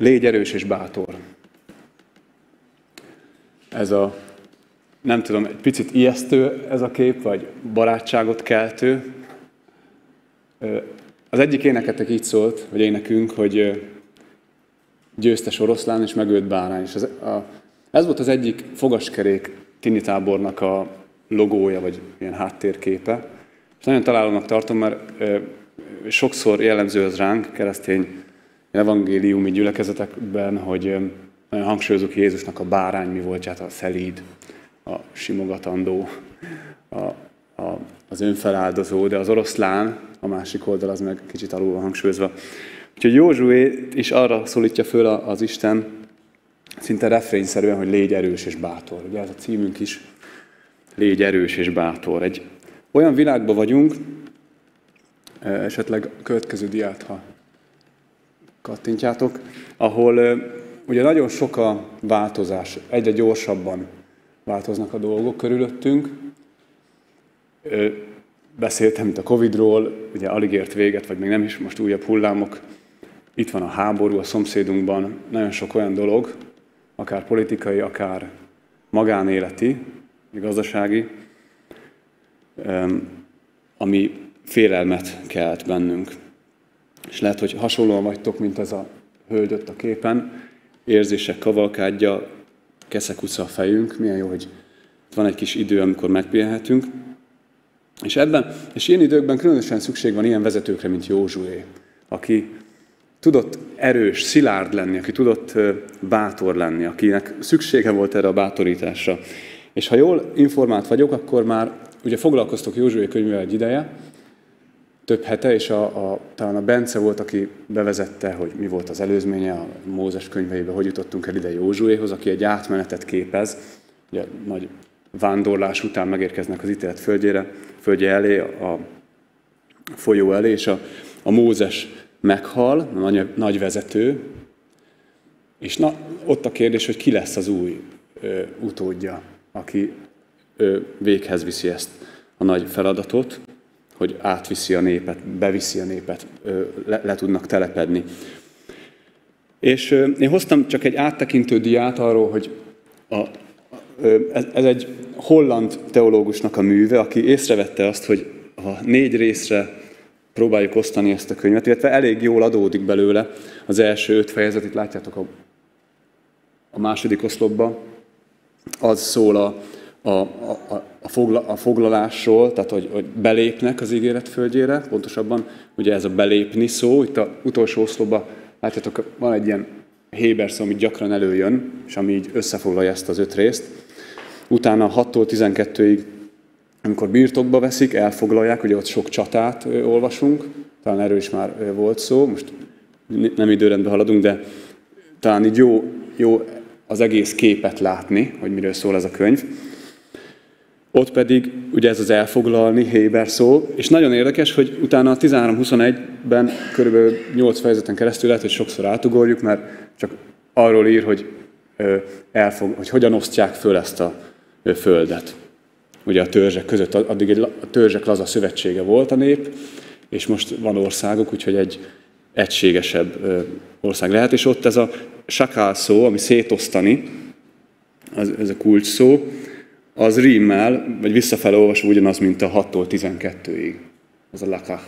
Légy erős és bátor. Ez a, nem tudom, egy picit ijesztő ez a kép, vagy barátságot keltő. Az egyik éneketek így szólt, vagy énekünk, hogy győztes oroszlán és megölt bárány. És ez, a, ez volt az egyik fogaskerék tinitábornak a logója, vagy ilyen háttérképe. És nagyon találónak tartom, mert sokszor jellemző az ránk, keresztény evangéliumi gyülekezetekben, hogy nagyon hangsúlyozunk Jézusnak a bárány mi voltját, a szelíd, a simogatandó, a, a, az önfeláldozó, de az oroszlán, a másik oldal az meg kicsit alul van hangsúlyozva. Úgyhogy Józsué is arra szólítja föl az Isten, szinte refrényszerűen, hogy légy erős és bátor. Ugye ez a címünk is, légy erős és bátor. Egy olyan világban vagyunk, esetleg a következő diát, ha kattintjátok, ahol ugye nagyon sok a változás, egyre gyorsabban változnak a dolgok körülöttünk. Beszéltem itt a Covid-ról, ugye alig ért véget, vagy még nem is, most újabb hullámok. Itt van a háború a szomszédunkban, nagyon sok olyan dolog, akár politikai, akár magánéleti, gazdasági, ami félelmet kelt bennünk. És lehet, hogy hasonlóan vagytok, mint ez a hölgyött a képen, érzések kavalkádja, keszekuca a fejünk, milyen jó, hogy van egy kis idő, amikor megpihenhetünk. És ebben, és ilyen időkben különösen szükség van ilyen vezetőkre, mint Józsué, aki tudott erős, szilárd lenni, aki tudott bátor lenni, akinek szüksége volt erre a bátorításra. És ha jól informált vagyok, akkor már ugye foglalkoztok Józsué könyvével egy ideje, több hete, és a, a, talán a Bence volt, aki bevezette, hogy mi volt az előzménye a Mózes könyveiben, hogy jutottunk el ide Józsuéhoz, aki egy átmenetet képez, ugye nagy vándorlás után megérkeznek az ítélet földjére, földje elé, a folyó elé, és a, a Mózes meghal, a nagy, nagy vezető, és na, ott a kérdés, hogy ki lesz az új ö, utódja, aki ö, véghez viszi ezt a nagy feladatot hogy átviszi a népet, beviszi a népet, le, le tudnak telepedni. És én hoztam csak egy áttekintő diát arról, hogy a, ez, ez egy holland teológusnak a műve, aki észrevette azt, hogy ha négy részre próbáljuk osztani ezt a könyvet, illetve elég jól adódik belőle az első öt fejezet, itt látjátok a, a második oszlopban, az szól a, a, a, a, fogla, a foglalásról, tehát hogy, hogy belépnek az ígéret földjére, pontosabban ugye ez a belépni szó, itt a utolsó oszlopban látjátok, van egy ilyen Héber szó, ami gyakran előjön, és ami így összefoglalja ezt az öt részt. Utána 6-tól 12-ig, amikor birtokba veszik, elfoglalják, ugye ott sok csatát olvasunk, talán erről is már volt szó, most nem időrendben haladunk, de talán így jó, jó az egész képet látni, hogy miről szól ez a könyv. Ott pedig ugye ez az elfoglalni, Héber szó, és nagyon érdekes, hogy utána a 13-21-ben körülbelül 8 fejezeten keresztül lehet, hogy sokszor átugorjuk, mert csak arról ír, hogy, elfog, hogy hogyan osztják föl ezt a földet. Ugye a törzsek között, addig egy, a törzsek laza szövetsége volt a nép, és most van országok, úgyhogy egy egységesebb ország lehet, és ott ez a sakál szó, ami szétosztani, az, ez a kulcs szó, az rímmel, vagy visszafele olvasva ugyanaz, mint a 6-tól 12-ig. Az a lakach.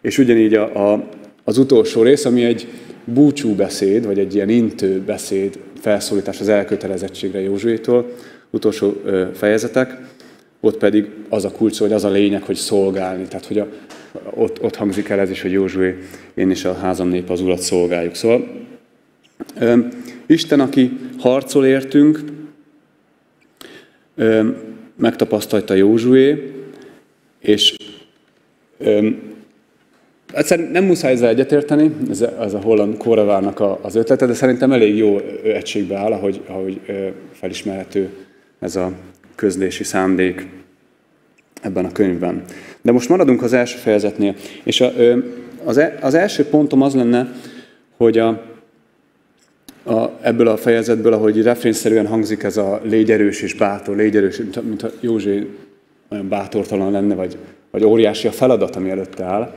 És ugyanígy a, a, az utolsó rész, ami egy búcsú beszéd, vagy egy ilyen intő beszéd, felszólítás az elkötelezettségre Józsuétól, utolsó ö, fejezetek, ott pedig az a kulcs, hogy az a lényeg, hogy szolgálni. Tehát, hogy a, ott, ott hangzik el ez is, hogy Józsué, én is a házam nép az urat szolgáljuk. Szóval ö, Isten, aki harcol értünk, megtapasztalta Józsué, és egyszerűen nem muszáj ezzel egyetérteni, ez, ez a holland kóravárnak az ötlete, de szerintem elég jó egységbe áll, ahogy, ahogy felismerhető ez a közlési szándék ebben a könyvben. De most maradunk az első fejezetnél, és a, az, e, az első pontom az lenne, hogy a, a, ebből a fejezetből, ahogy refrénszerűen hangzik ez a légy és bátor, légy erős, mint, mint József olyan bátortalan lenne, vagy, vagy óriási a feladat, ami előtte áll.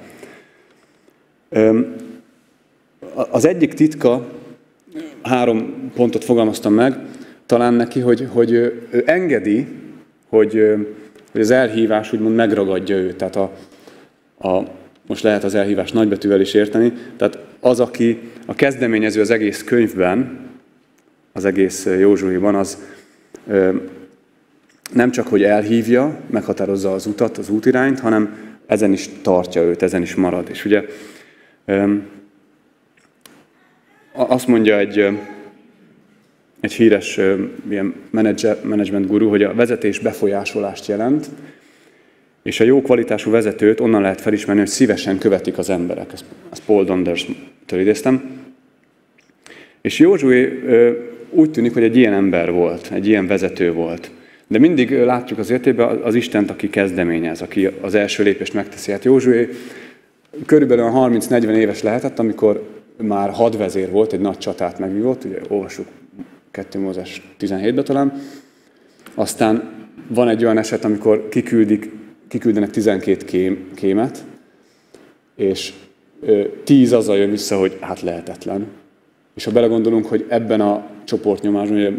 Az egyik titka három pontot fogalmaztam meg, talán neki, hogy, hogy ő engedi, hogy, hogy az elhívás úgymond megragadja őt. Tehát a, a, most lehet az elhívás nagybetűvel is érteni, tehát az, aki a kezdeményező az egész könyvben, az egész Józsuiban, az nem csak, hogy elhívja, meghatározza az utat, az útirányt, hanem ezen is tartja őt, ezen is marad. És ugye azt mondja egy, egy híres ilyen management guru, hogy a vezetés befolyásolást jelent, és a jó kvalitású vezetőt onnan lehet felismerni, hogy szívesen követik az emberek. Ezt, ezt Paul Donders-től idéztem. És Józsué úgy tűnik, hogy egy ilyen ember volt, egy ilyen vezető volt. De mindig látjuk az értében az Istent, aki kezdeményez, aki az első lépést megteszi. Hát Józsué körülbelül 30-40 éves lehetett, amikor már hadvezér volt, egy nagy csatát megvívott, ugye olvassuk 2 Mózes 17-ben talán. Aztán van egy olyan eset, amikor kiküldik, kiküldenek 12 kém, kémet, és 10 azzal jön vissza, hogy hát lehetetlen. És ha belegondolunk, hogy ebben a csoportnyomásban, ugye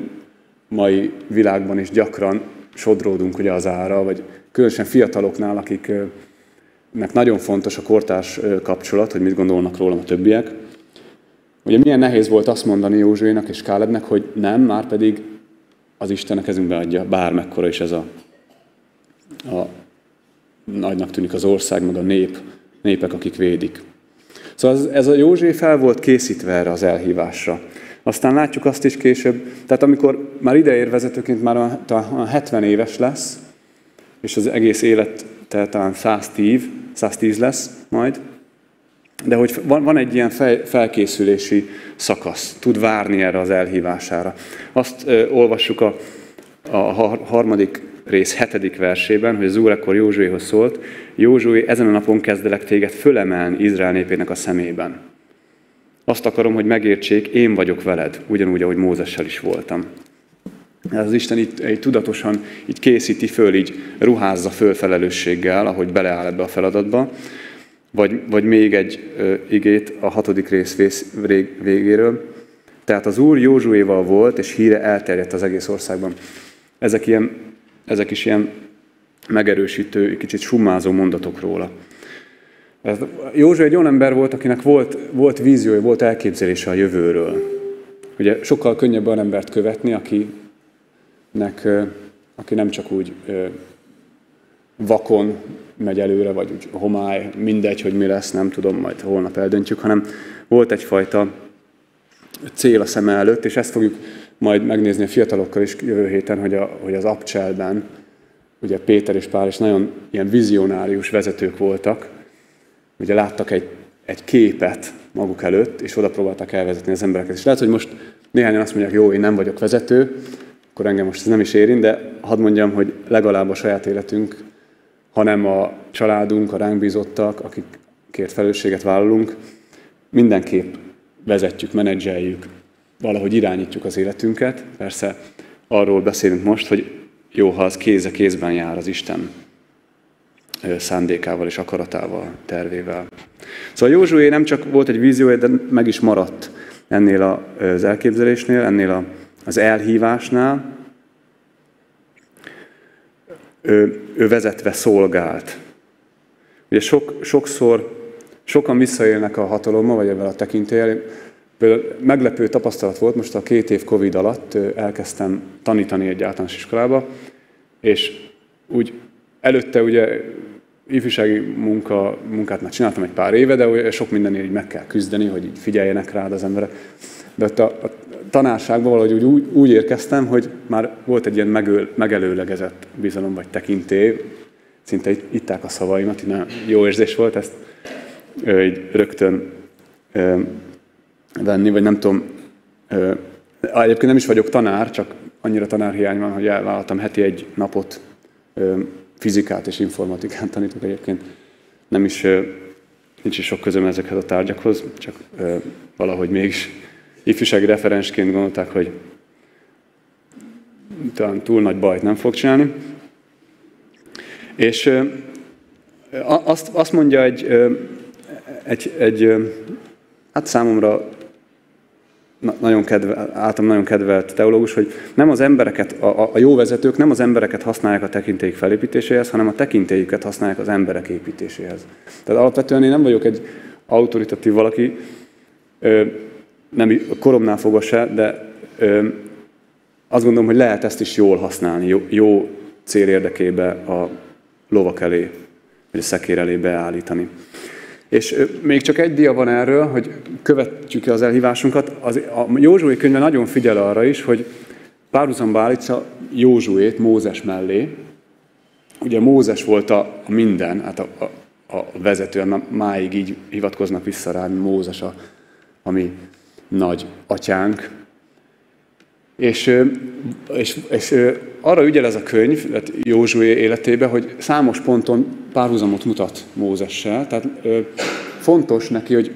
mai világban is gyakran sodródunk ugye az ára, vagy különösen fiataloknál, akiknek nagyon fontos a kortárs kapcsolat, hogy mit gondolnak rólam a többiek. Ugye milyen nehéz volt azt mondani Józsuénak és Kálebnek, hogy nem, már pedig az Isten a kezünkbe adja, bármekkora is ez a, a nagynak tűnik az ország, meg a nép, népek, akik védik. Szóval ez, a József fel volt készítve erre az elhívásra. Aztán látjuk azt is később, tehát amikor már ideér vezetőként már a 70 éves lesz, és az egész élet tehát talán 110, 110 lesz majd, de hogy van, van egy ilyen fel, felkészülési szakasz, tud várni erre az elhívására. Azt olvassuk a, a harmadik rész hetedik versében, hogy az Úr ekkor Józsuéhoz szólt, Józsué, ezen a napon kezdelek téged fölemelni Izrael népének a szemében. Azt akarom, hogy megértsék, én vagyok veled, ugyanúgy, ahogy Mózessel is voltam. Ez az Isten itt, itt tudatosan így készíti föl, így ruházza föl felelősséggel, ahogy beleáll ebbe a feladatba. Vagy, vagy még egy ö, igét a hatodik rész vész, végéről. Tehát az Úr Józsuéval volt, és híre elterjedt az egész országban. Ezek, ilyen, ezek is ilyen megerősítő, kicsit summázó mondatok róla. József egy olyan ember volt, akinek volt, volt víziója, volt elképzelése a jövőről. Ugye sokkal könnyebb olyan embert követni, akinek, aki nem csak úgy vakon megy előre, vagy úgy homály, mindegy, hogy mi lesz, nem tudom, majd holnap eldöntjük, hanem volt egyfajta cél a szem előtt, és ezt fogjuk majd megnézni a fiatalokkal is jövő héten, hogy, a, hogy az Abcselben, ugye Péter és Pál is nagyon ilyen vizionárius vezetők voltak, ugye láttak egy, egy képet maguk előtt, és oda próbáltak elvezetni az embereket. És lehet, hogy most néhányan azt mondják, jó, én nem vagyok vezető, akkor engem most ez nem is érint, de hadd mondjam, hogy legalább a saját életünk, hanem a családunk, a ránk bízottak, akikért felelősséget vállalunk, mindenképp vezetjük, menedzseljük, valahogy irányítjuk az életünket. Persze arról beszélünk most, hogy jó, ha az kéz a kézben jár az Isten szándékával és akaratával, tervével. Szóval Józsué nem csak volt egy víziója, de meg is maradt ennél az elképzelésnél, ennél az elhívásnál. Ő, ő vezetve szolgált. Ugye sok, sokszor, sokan visszaélnek a hatalommal, vagy ebben a tekintélyel. Meglepő tapasztalat volt, most a két év Covid alatt elkezdtem tanítani egy általános iskolába, és úgy előtte ugye ifjúsági munka, munkát már csináltam egy pár éve, de sok mindenért így meg kell küzdeni, hogy így figyeljenek rád az emberek. De ott a, a tanárságban valahogy úgy, úgy érkeztem, hogy már volt egy ilyen megöl, megelőlegezett bizalom vagy tekintély, szinte itt, itták a szavaimat, így jó érzés volt ezt így rögtön venni, vagy nem tudom, ö, egyébként nem is vagyok tanár, csak annyira tanárhiány van, hogy elvállaltam heti egy napot fizikát és informatikát tanítok egyébként. Nem is, nincs is sok közöm ezekhez a tárgyakhoz, csak valahogy mégis ifjúsági referensként gondolták, hogy talán túl nagy bajt nem fog csinálni. És azt, azt mondja egy, egy, egy hát számomra nagyon kedve, általam nagyon kedvelt teológus, hogy nem az embereket, a, a jó vezetők nem az embereket használják a tekintélyük felépítéséhez, hanem a tekintélyüket használják az emberek építéséhez. Tehát alapvetően én nem vagyok egy autoritatív valaki, nem koromnál fogva se, de azt gondolom, hogy lehet ezt is jól használni, jó, jó cél érdekébe a lovak elé, vagy a szekér elé beállítani. És még csak egy dia van erről, hogy követjük az elhívásunkat. Az, a Józsué könyve nagyon figyel arra is, hogy párhuzamba állítsa Józsuét Mózes mellé. Ugye Mózes volt a, a minden, hát a, a, a vezető, máig így hivatkoznak vissza rá, Mózes a, a mi nagy atyánk. És, és, és arra ügyel ez a könyv, tehát Józsué életébe, hogy számos ponton párhuzamot mutat Mózessel. Tehát fontos neki, hogy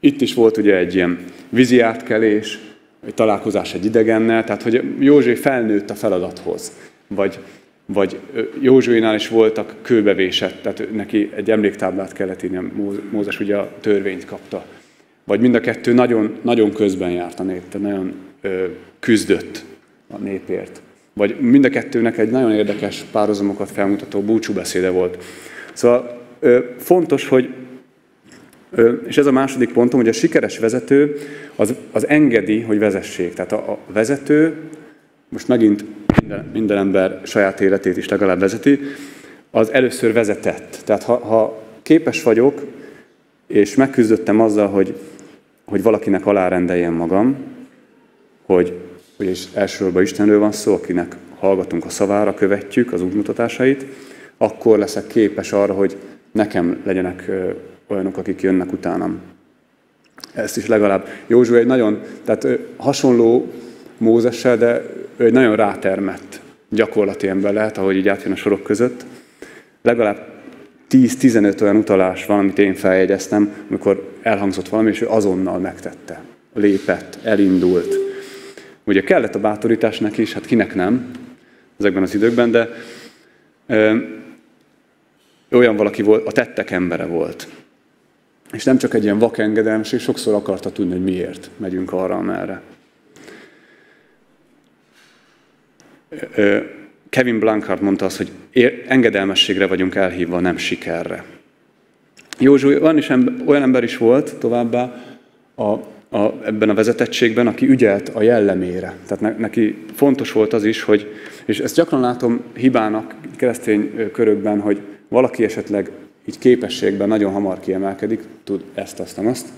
itt is volt ugye egy ilyen vízi átkelés, egy találkozás egy idegennel, tehát hogy Józsué felnőtt a feladathoz. Vagy, vagy Józsuénál is voltak kőbevésett, tehát neki egy emléktáblát kellett írni, Mózes ugye a törvényt kapta. Vagy mind a kettő nagyon, nagyon közben járt a nép, nagyon ö, küzdött a népért. Vagy mind a kettőnek egy nagyon érdekes párhuzamokat felmutató búcsúbeszéde volt. Szóval ö, fontos, hogy, és ez a második pontom, hogy a sikeres vezető az, az engedi, hogy vezessék. Tehát a, a vezető, most megint minden, minden ember saját életét is legalább vezeti, az először vezetett. Tehát ha, ha képes vagyok, és megküzdöttem azzal, hogy, hogy valakinek alárendeljem magam, hogy és elsősorban Istenről van szó, akinek hallgatunk a szavára, követjük az útmutatásait, akkor leszek képes arra, hogy nekem legyenek olyanok, akik jönnek utánam. Ezt is legalább Józsu egy nagyon, tehát hasonló Mózessel, de ő egy nagyon rátermett gyakorlati ember lehet, ahogy így átjön a sorok között. Legalább 10-15 olyan utalás van, amit én feljegyeztem, amikor elhangzott valami, és ő azonnal megtette. Lépett, elindult. Ugye kellett a bátorítás neki is, hát kinek nem ezekben az időkben, de ö, olyan valaki volt, a tettek embere volt. És nem csak egy ilyen vakengedelmeség, sokszor akarta tudni, hogy miért megyünk arra, amerre. Kevin Blankard mondta azt, hogy engedelmességre vagyunk elhívva, nem sikerre. Józsú olyan, is ember, olyan ember is volt továbbá a, a, ebben a vezetettségben, aki ügyelt a jellemére. Tehát ne, neki fontos volt az is, hogy, és ezt gyakran látom hibának keresztény körökben, hogy valaki esetleg így képességben nagyon hamar kiemelkedik, tud ezt, azt, azt,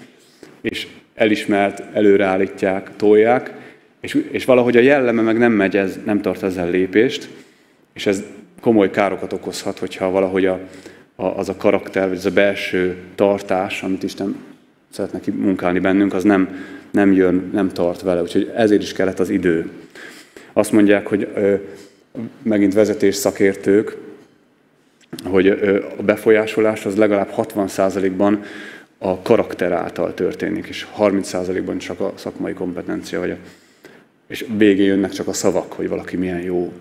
és elismert, előreállítják, tolják, és, és valahogy a jelleme meg nem megy, ez, nem tart ezzel lépést, és ez komoly károkat okozhat, hogyha valahogy a, a, az a karakter, vagy az a belső tartás, amit Isten szeretne munkálni bennünk, az nem, nem jön, nem tart vele. Úgyhogy ezért is kellett az idő. Azt mondják, hogy ö, megint vezetés szakértők, hogy ö, a befolyásolás az legalább 60%-ban a karakter által történik, és 30%-ban csak a szakmai kompetencia, vagy a, és végén jönnek csak a szavak, hogy valaki milyen jó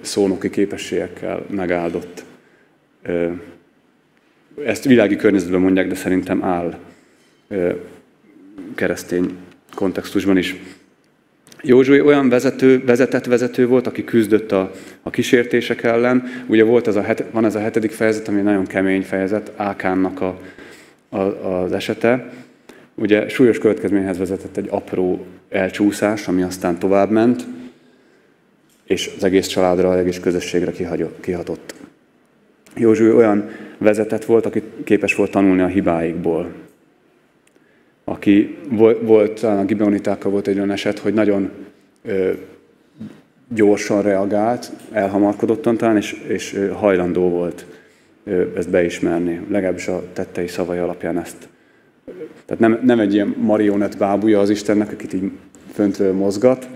szónoki képességekkel megáldott. Ezt világi környezetben mondják, de szerintem áll keresztény kontextusban is. Józsué olyan vezető, vezetett vezető volt, aki küzdött a, a kísértések ellen. Ugye volt ez a het, van ez a hetedik fejezet, ami nagyon kemény fejezet, Ákánnak a, a, az esete. Ugye súlyos következményhez vezetett egy apró elcsúszás, ami aztán tovább ment, és az egész családra, az egész közösségre kihatott. Józsué olyan vezetett volt, aki képes volt tanulni a hibáikból. Aki volt, talán a gibeonitákkal volt egy olyan eset, hogy nagyon ö, gyorsan reagált, elhamarkodottan talán, és, és hajlandó volt ezt beismerni, legalábbis a tettei szavai alapján ezt. Tehát nem, nem egy ilyen marionett bábúja az Istennek, akit így föntről mozgat,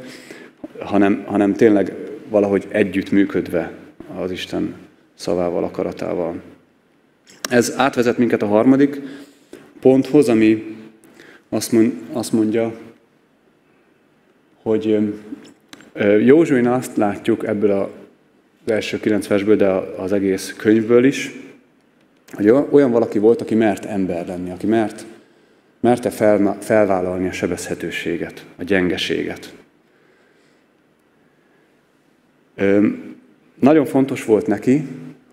hanem, hanem tényleg valahogy együtt működve az Isten szavával, akaratával. Ez átvezet minket a harmadik ponthoz, ami azt mondja, hogy Józsuin azt látjuk ebből az első kilenc versből, de az egész könyvből is, hogy olyan valaki volt, aki mert ember lenni, aki mert Merte felvállalni a sebezhetőséget, a gyengeséget. Nagyon fontos volt neki,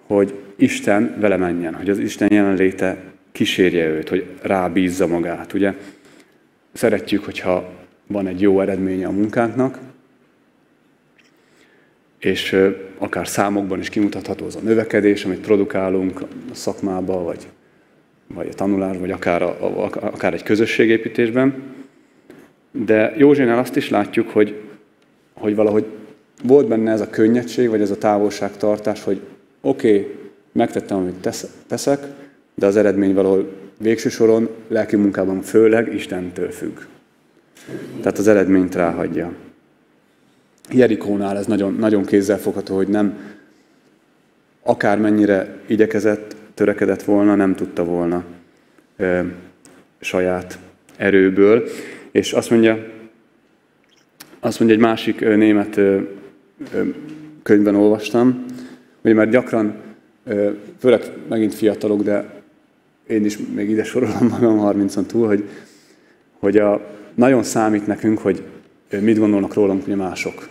hogy Isten vele menjen, hogy az Isten jelenléte kísérje őt, hogy rábízza magát. Ugye szeretjük, hogyha van egy jó eredménye a munkánknak, és akár számokban is kimutatható az a növekedés, amit produkálunk a szakmába, vagy, vagy a tanulás, vagy akár, a, akár egy közösségépítésben. De Józsénál azt is látjuk, hogy, hogy valahogy volt benne ez a könnyedség, vagy ez a távolságtartás, hogy oké, okay, megtettem, amit teszek, de az eredmény valahol végső soron, lelki munkában főleg Istentől függ. Tehát az eredményt ráhagyja. Jerikónál ez nagyon, nagyon kézzelfogható, hogy nem akármennyire igyekezett, törekedett volna, nem tudta volna ö, saját erőből. És azt mondja, azt mondja egy másik német könyvben olvastam, hogy már gyakran, főleg megint fiatalok, de én is még ide sorolom magam 30 túl, hogy, hogy a, nagyon számít nekünk, hogy mit gondolnak rólunk ugye mások.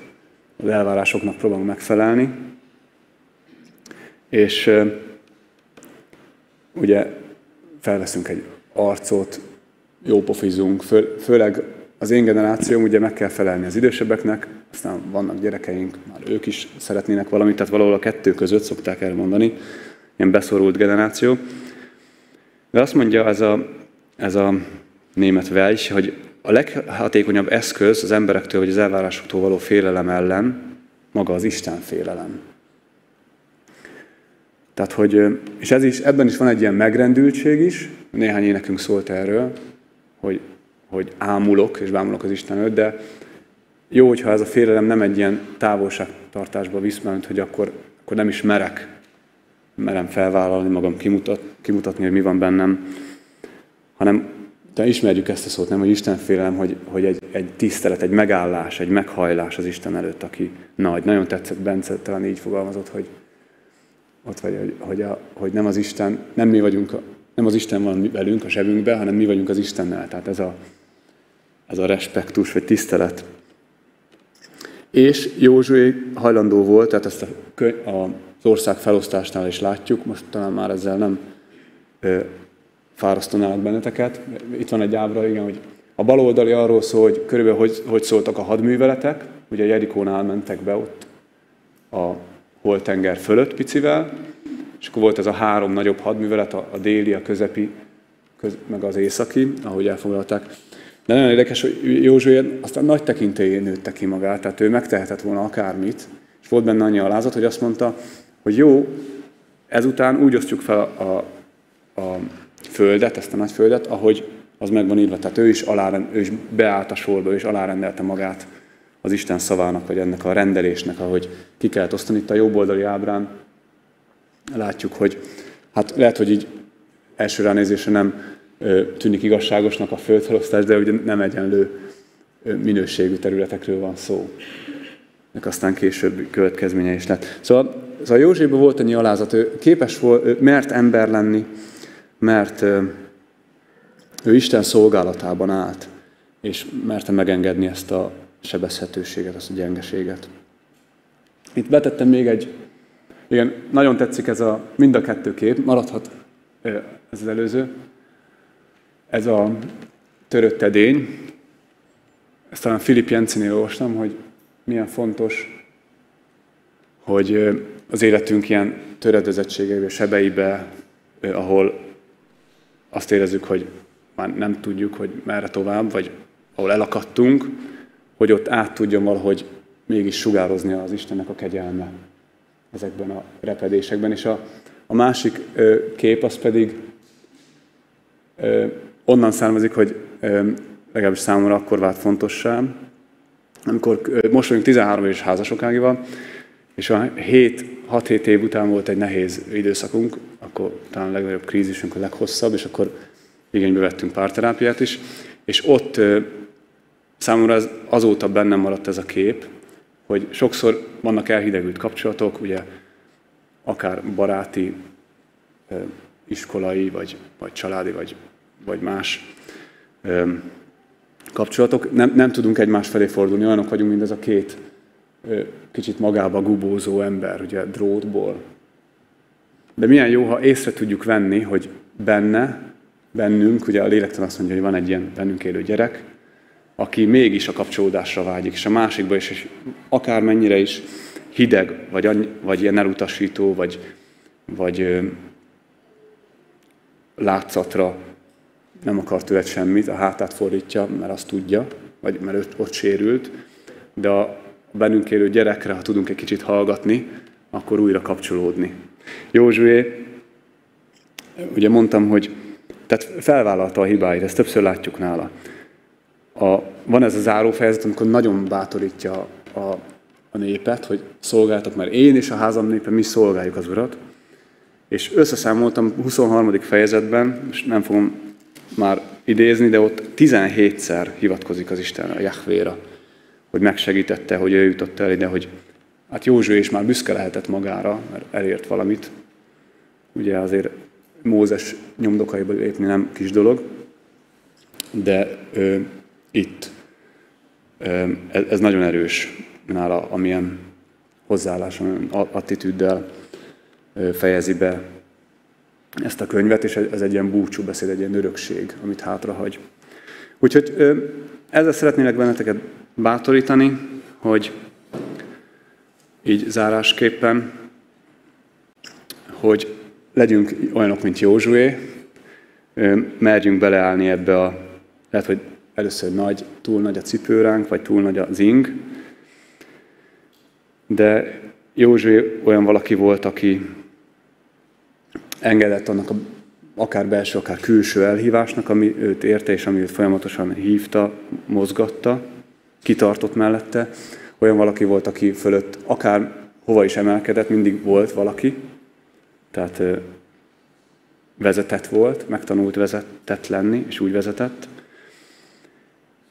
Az elvárásoknak próbálunk megfelelni. És ugye felveszünk egy arcot, jó pofizunk, fő, főleg az én generációm ugye meg kell felelni az idősebbeknek, aztán vannak gyerekeink, már ők is szeretnének valamit, tehát valahol a kettő között szokták elmondani, ilyen beszorult generáció. De azt mondja ez a, ez a német Welch, hogy a leghatékonyabb eszköz az emberektől vagy az elvárásoktól való félelem ellen maga az Isten félelem. Tehát, hogy, és ez is, ebben is van egy ilyen megrendültség is, néhány énekünk szólt erről, hogy hogy ámulok és bámulok az Isten előtt, de jó, hogyha ez a félelem nem egy ilyen távolságtartásba visz, mert hogy akkor, akkor nem is merek, merem felvállalni magam, kimutat, kimutatni, hogy mi van bennem, hanem de ismerjük ezt a szót, nem, hogy Isten félelem, hogy, hogy egy, egy tisztelet, egy megállás, egy meghajlás az Isten előtt, aki nagy. Nagyon tetszett Bence, talán így fogalmazott, hogy ott vagy, hogy, hogy, a, hogy nem az Isten, nem mi vagyunk, nem az Isten van velünk a zsebünkbe, hanem mi vagyunk az Istennel. Tehát ez a, ez a respektus vagy tisztelet. És Józsué hajlandó volt, tehát ezt a, a, az ország felosztásnál is látjuk, most talán már ezzel nem ö, fárasztanának benneteket. Itt van egy ábra, igen, hogy a baloldali arról szól, hogy körülbelül hogy, hogy szóltak a hadműveletek, ugye Jerikónál mentek be ott a holtenger fölött picivel, és akkor volt ez a három nagyobb hadművelet, a, a déli, a közepi, köz, meg az északi, ahogy elfoglalták. De nagyon érdekes, hogy Józsué aztán nagy tekintélyén nőtte ki magát, tehát ő megtehetett volna akármit, és volt benne annyi alázat, hogy azt mondta, hogy jó, ezután úgy osztjuk fel a, a földet, ezt a nagy földet, ahogy az meg van írva. Tehát ő is, alárend, ő is beállt a sorba, ő is alárendelte magát az Isten szavának, vagy ennek a rendelésnek, ahogy ki kellett osztani. Itt a jobboldali ábrán látjuk, hogy hát lehet, hogy így első ránézésre nem tűnik igazságosnak a földfelosztás, de ugye nem egyenlő minőségű területekről van szó. Nek aztán később következménye is lett. Szóval, szóval Józsefben volt annyi alázat, ő képes volt, mert ember lenni, mert ő Isten szolgálatában állt, és merte megengedni ezt a sebezhetőséget, ezt a gyengeséget. Itt betettem még egy, igen, nagyon tetszik ez a, mind a kettő kép, maradhat ez az előző, ez a törött edény, ezt talán Filip Jencinél olvastam, hogy milyen fontos, hogy az életünk ilyen töredezettségeibe, sebeibe, ahol azt érezzük, hogy már nem tudjuk, hogy merre tovább, vagy ahol elakadtunk, hogy ott át tudjon valahogy mégis sugározni az Istennek a kegyelme ezekben a repedésekben. És a, a másik kép az pedig onnan származik, hogy legalábbis számomra akkor vált fontossá, amikor most vagyunk 13 éves házasokágival, és a 6-7 év után volt egy nehéz időszakunk, akkor talán a legnagyobb krízisünk a leghosszabb, és akkor igénybe vettünk párterápiát is, és ott számomra ez, azóta bennem maradt ez a kép, hogy sokszor vannak elhidegült kapcsolatok, ugye akár baráti, iskolai, vagy, vagy családi, vagy vagy más kapcsolatok. Nem, nem tudunk egymás felé fordulni, olyanok vagyunk, mint ez a két kicsit magába gubózó ember, ugye drótból. De milyen jó, ha észre tudjuk venni, hogy benne, bennünk, ugye a lélektan azt mondja, hogy van egy ilyen bennünk élő gyerek, aki mégis a kapcsolódásra vágyik, és a másikba is, és akármennyire is hideg, vagy, vagy ilyen elutasító, vagy, vagy ö, látszatra nem akar tőled semmit, a hátát fordítja, mert azt tudja, vagy mert ott, ott sérült, de a bennünk élő gyerekre, ha tudunk egy kicsit hallgatni, akkor újra kapcsolódni. Józsué, ugye mondtam, hogy tehát felvállalta a hibáit, ezt többször látjuk nála. A, van ez a zárófejezet, amikor nagyon bátorítja a, a népet, hogy szolgáltak, mert én és a házam népe mi szolgáljuk az Urat. És összeszámoltam 23. fejezetben, és nem fogom már idézni, de ott 17-szer hivatkozik az Isten a Jahvéra, hogy megsegítette, hogy ő jutott el ide, hogy hát Józsué is már büszke lehetett magára, mert elért valamit. Ugye azért Mózes nyomdokaiba lépni nem kis dolog, de ö, itt ez, nagyon erős nála, amilyen hozzáállás, attitűddel fejezi be ezt a könyvet, és ez egy ilyen búcsú beszéd, egy ilyen örökség, amit hátrahagy. Úgyhogy ezzel szeretnélek benneteket bátorítani, hogy így zárásképpen, hogy legyünk olyanok, mint Józsué, merjünk beleállni ebbe a, lehet, hogy először nagy, túl nagy a cipőránk, vagy túl nagy az ing, de Józsué olyan valaki volt, aki engedett annak a akár belső, akár külső elhívásnak, ami őt érte, és ami őt folyamatosan hívta, mozgatta, kitartott mellette. Olyan valaki volt, aki fölött akár hova is emelkedett, mindig volt valaki, tehát vezetett volt, megtanult vezetett lenni, és úgy vezetett,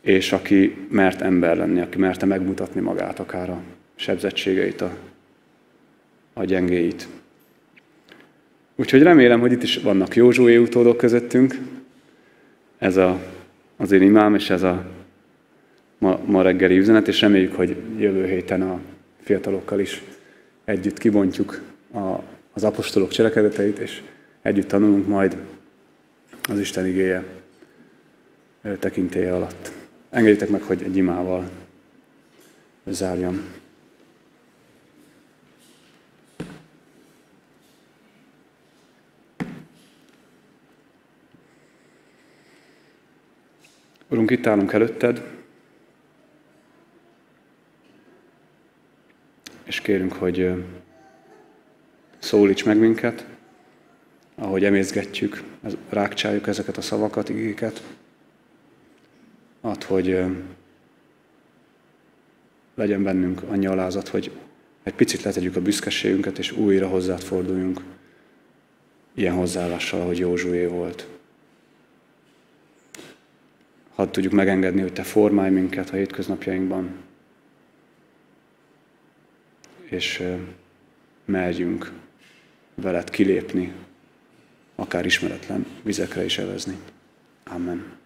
és aki mert ember lenni, aki merte megmutatni magát, akár a sebzettségeit, a, a gyengéit. Úgyhogy remélem, hogy itt is vannak Józsué utódok közöttünk. Ez a, az én imám, és ez a ma, ma reggeli üzenet, és reméljük, hogy jövő héten a fiatalokkal is együtt kibontjuk a, az apostolok cselekedeteit, és együtt tanulunk majd az Isten igéje tekintélye alatt. Engedjétek meg, hogy egy imával zárjam. Urunk, itt állunk előtted, és kérünk, hogy szólíts meg minket, ahogy emészgetjük, rákcsáljuk ezeket a szavakat, igéket. Add, hogy legyen bennünk annyi alázat, hogy egy picit letegyük a büszkeségünket, és újra hozzád forduljunk ilyen hozzáállással, ahogy Józsué volt. Hadd tudjuk megengedni, hogy Te formálj minket a hétköznapjainkban, és merjünk veled kilépni, akár ismeretlen vizekre is evezni. Amen.